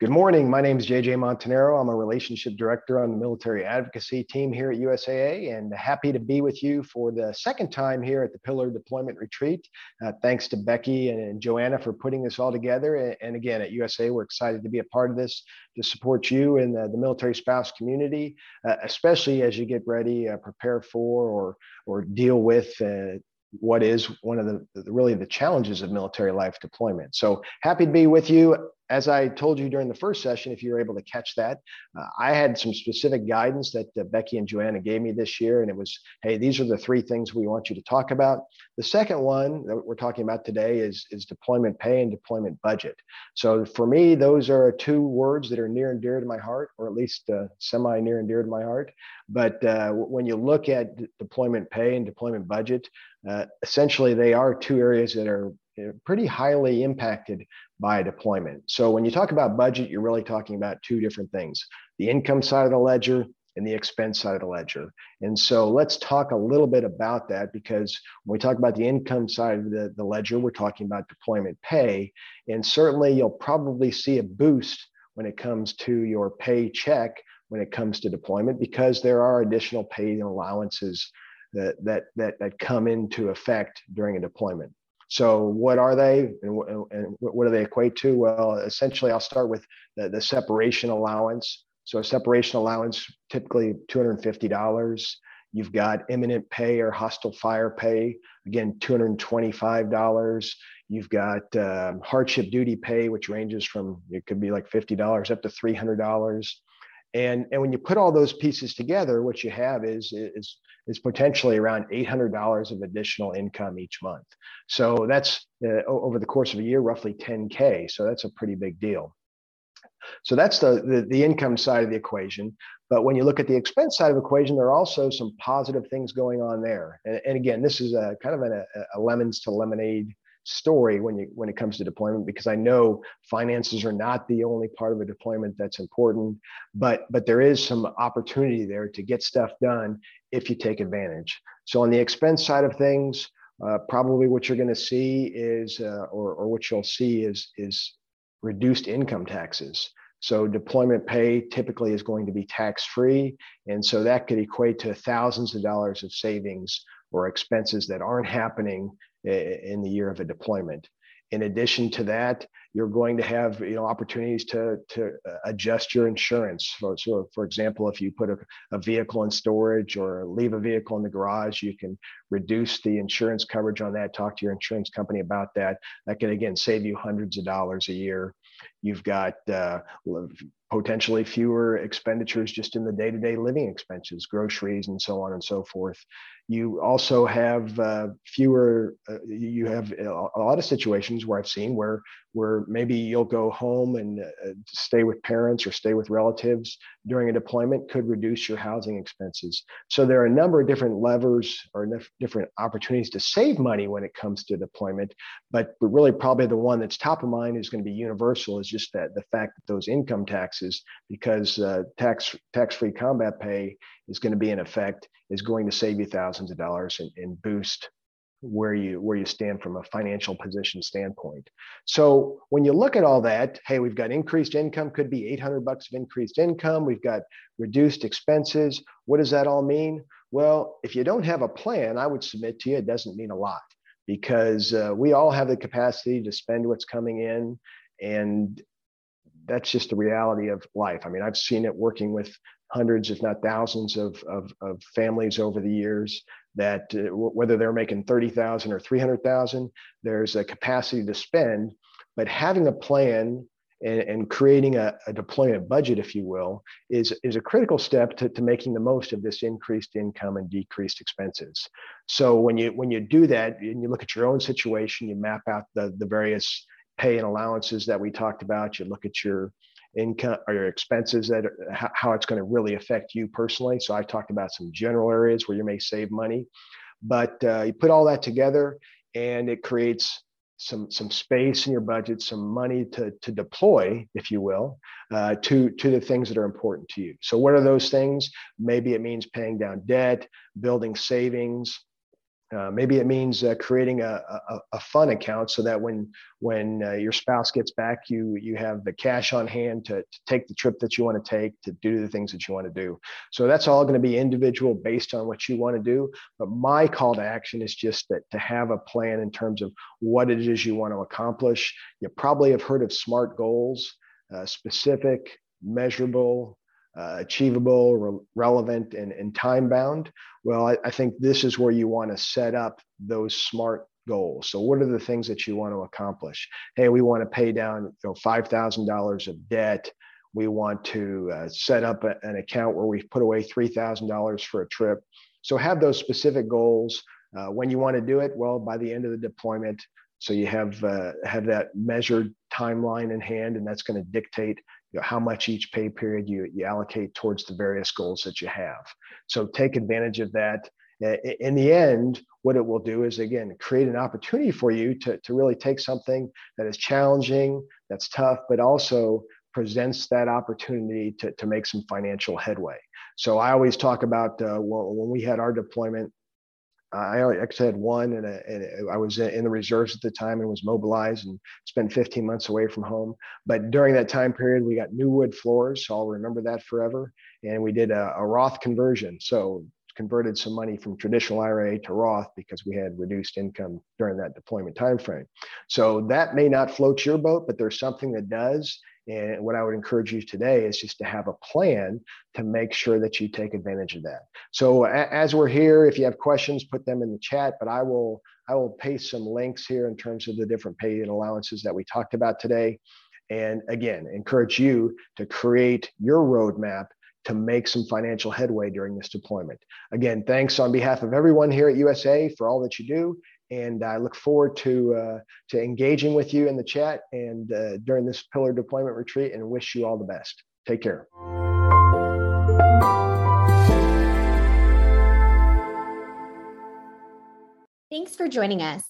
Good morning. My name is JJ Montanaro. I'm a relationship director on the military advocacy team here at USAA and happy to be with you for the second time here at the Pillar Deployment Retreat. Uh, thanks to Becky and, Joanna for putting this all together. And, again, at USAA, we're excited to be a part of this to support you and the, the military spouse community, uh, especially as you get ready, uh, prepare for, or, or deal with uh, what is one of the, the, really the challenges of military life deployment. So happy to be with you as I told you during the first session, if you were able to catch that, uh, I had some specific guidance that uh, Becky and Joanna gave me this year. And it was, hey, these are the three things we want you to talk about. The second one that we're talking about today is, is deployment pay and deployment budget. So for me, those are two words that are near and dear to my heart, or at least uh, semi near and dear to my heart. But uh, when you look at deployment pay and deployment budget, uh, essentially they are two areas that are pretty highly impacted by deployment. So when you talk about budget, you're really talking about two different things the income side of the ledger and the expense side of the ledger. And so let's talk a little bit about that because when we talk about the income side of the, the ledger, we're talking about deployment pay. And certainly you'll probably see a boost when it comes to your paycheck when it comes to deployment because there are additional pay and allowances that, that, that, that come into effect during a deployment. So what are they and, and what do they equate to? Well, essentially, I'll start with the, the separation allowance. So a separation allowance, typically $250. You've got imminent pay or hostile fire pay, again, $225. You've got um, hardship duty pay, which ranges from, it could be like $50 up to $300. And, and when you put all those pieces together, what you have is, is, is potentially around $800 of additional income each month. So that's uh, over the course of a year, roughly 10K. So that's a pretty big deal. So that's the, the, the, income side of the equation. But when you look at the expense side of the equation, there are also some positive things going on there. And, and again, this is a kind of a, a lemons to lemonade story when you when it comes to deployment because I know finances are not the only part of a deployment that's important, but but there is some opportunity there to get stuff done if you take advantage. So on the expense side of things, uh, probably what you're going to see is uh, or or what you'll see is is reduced income taxes. So deployment pay typically is going to be tax free, and so that could equate to thousands of dollars of savings or expenses that aren't happening in the year of a deployment. In addition to that, you're going to have you know opportunities to to uh, adjust your insurance. So, so for example, if you put a, a vehicle in storage or leave a vehicle in the garage, you can reduce the insurance coverage on that. Talk to your insurance company about that. That can again save you hundreds of dollars a year. You've got uh, potentially fewer expenditures just in the day-to-day living expenses, groceries, and so on and so forth. You also have uh, fewer. Uh, you have a lot of situations where I've seen where where maybe you'll go home and uh, stay with parents or stay with relatives during a deployment could reduce your housing expenses. So there are a number of different levers or different opportunities to save money when it comes to deployment. But, but really, probably the one that's top of mind is going to be universal is just that the fact that those income taxes, because uh, tax tax-free combat pay is going to be in effect, is going to save you thousands of dollars and, and boost where you where you stand from a financial position standpoint. So when you look at all that, hey, we've got increased income, could be 800 bucks of increased income. We've got reduced expenses. What does that all mean? Well, if you don't have a plan, I would submit to you it doesn't mean a lot because uh, we all have the capacity to spend what's coming in, and that's just the reality of life. I mean, I've seen it working with hundreds, if not thousands, of, of, of families over the years that uh, w- whether they're making 30,000 or 300,000, there's a capacity to spend. But having a plan and, and creating a, a, deployment budget, if you will, is, is a critical step to, to making the most of this increased income and decreased expenses. So when you when you do that and you look at your own situation, you map out the, the various pay and allowances that we talked about, you look at your income or your expenses that how it's going to really affect you personally. So I talked about some general areas where you may save money, but uh, you put all that together and it creates some some space in your budget, some money to to deploy, if you will, uh, to to the things that are important to you. So what are those things? Maybe it means paying down debt, building savings, uh, maybe it means uh, creating a, a, a, fun account so that when when uh, your spouse gets back, you you have the cash on hand to, to take the trip that you want to take, to do the things that you want to do. So that's all going to be individual based on what you want to do. But my call to action is just that to have a plan in terms of what it is you want to accomplish. You probably have heard of SMART goals, uh, specific, measurable, uh, achievable, re- relevant, and, and time bound. Well, I, I think this is where you want to set up those smart goals. So, what are the things that you want to accomplish? Hey, we want to pay down you know, $5,000 of debt. We want to uh, set up a, an account where we put away $3,000 for a trip. So, have those specific goals. Uh, when you want to do it, well, by the end of the deployment, so you have uh, have that measured timeline in hand, and that's going to dictate you know, how much each pay period you, you allocate towards the various goals that you have. So take advantage of that. In the end, what it will do is again create an opportunity for you to, to really take something that is challenging, that's tough, but also presents that opportunity to, to make some financial headway. So I always talk about uh, when we had our deployment I actually had one, and, a, and, uh, I was in the reserves at the time and was mobilized and spent 15 months away from home. But during that time period, we got new wood floors, so I'll remember that forever. And we did a, a Roth conversion, so converted some money from traditional IRA to Roth because we had reduced income during that deployment timeframe. So that may not float your boat, but there's something that does. And what I would encourage you today is just to have a plan to make sure that you take advantage of that. So as we're here, if you have questions, put them in the chat, but I will I will paste some links here in terms of the different pay and allowances that we talked about today. And again, encourage you to create your roadmap to make some financial headway during this deployment. Again, thanks on behalf of everyone here at USAA for all that you do and I look forward to uh, to engaging with you in the chat and uh, during this pillar deployment retreat and wish you all the best. Take care. Thanks for joining us.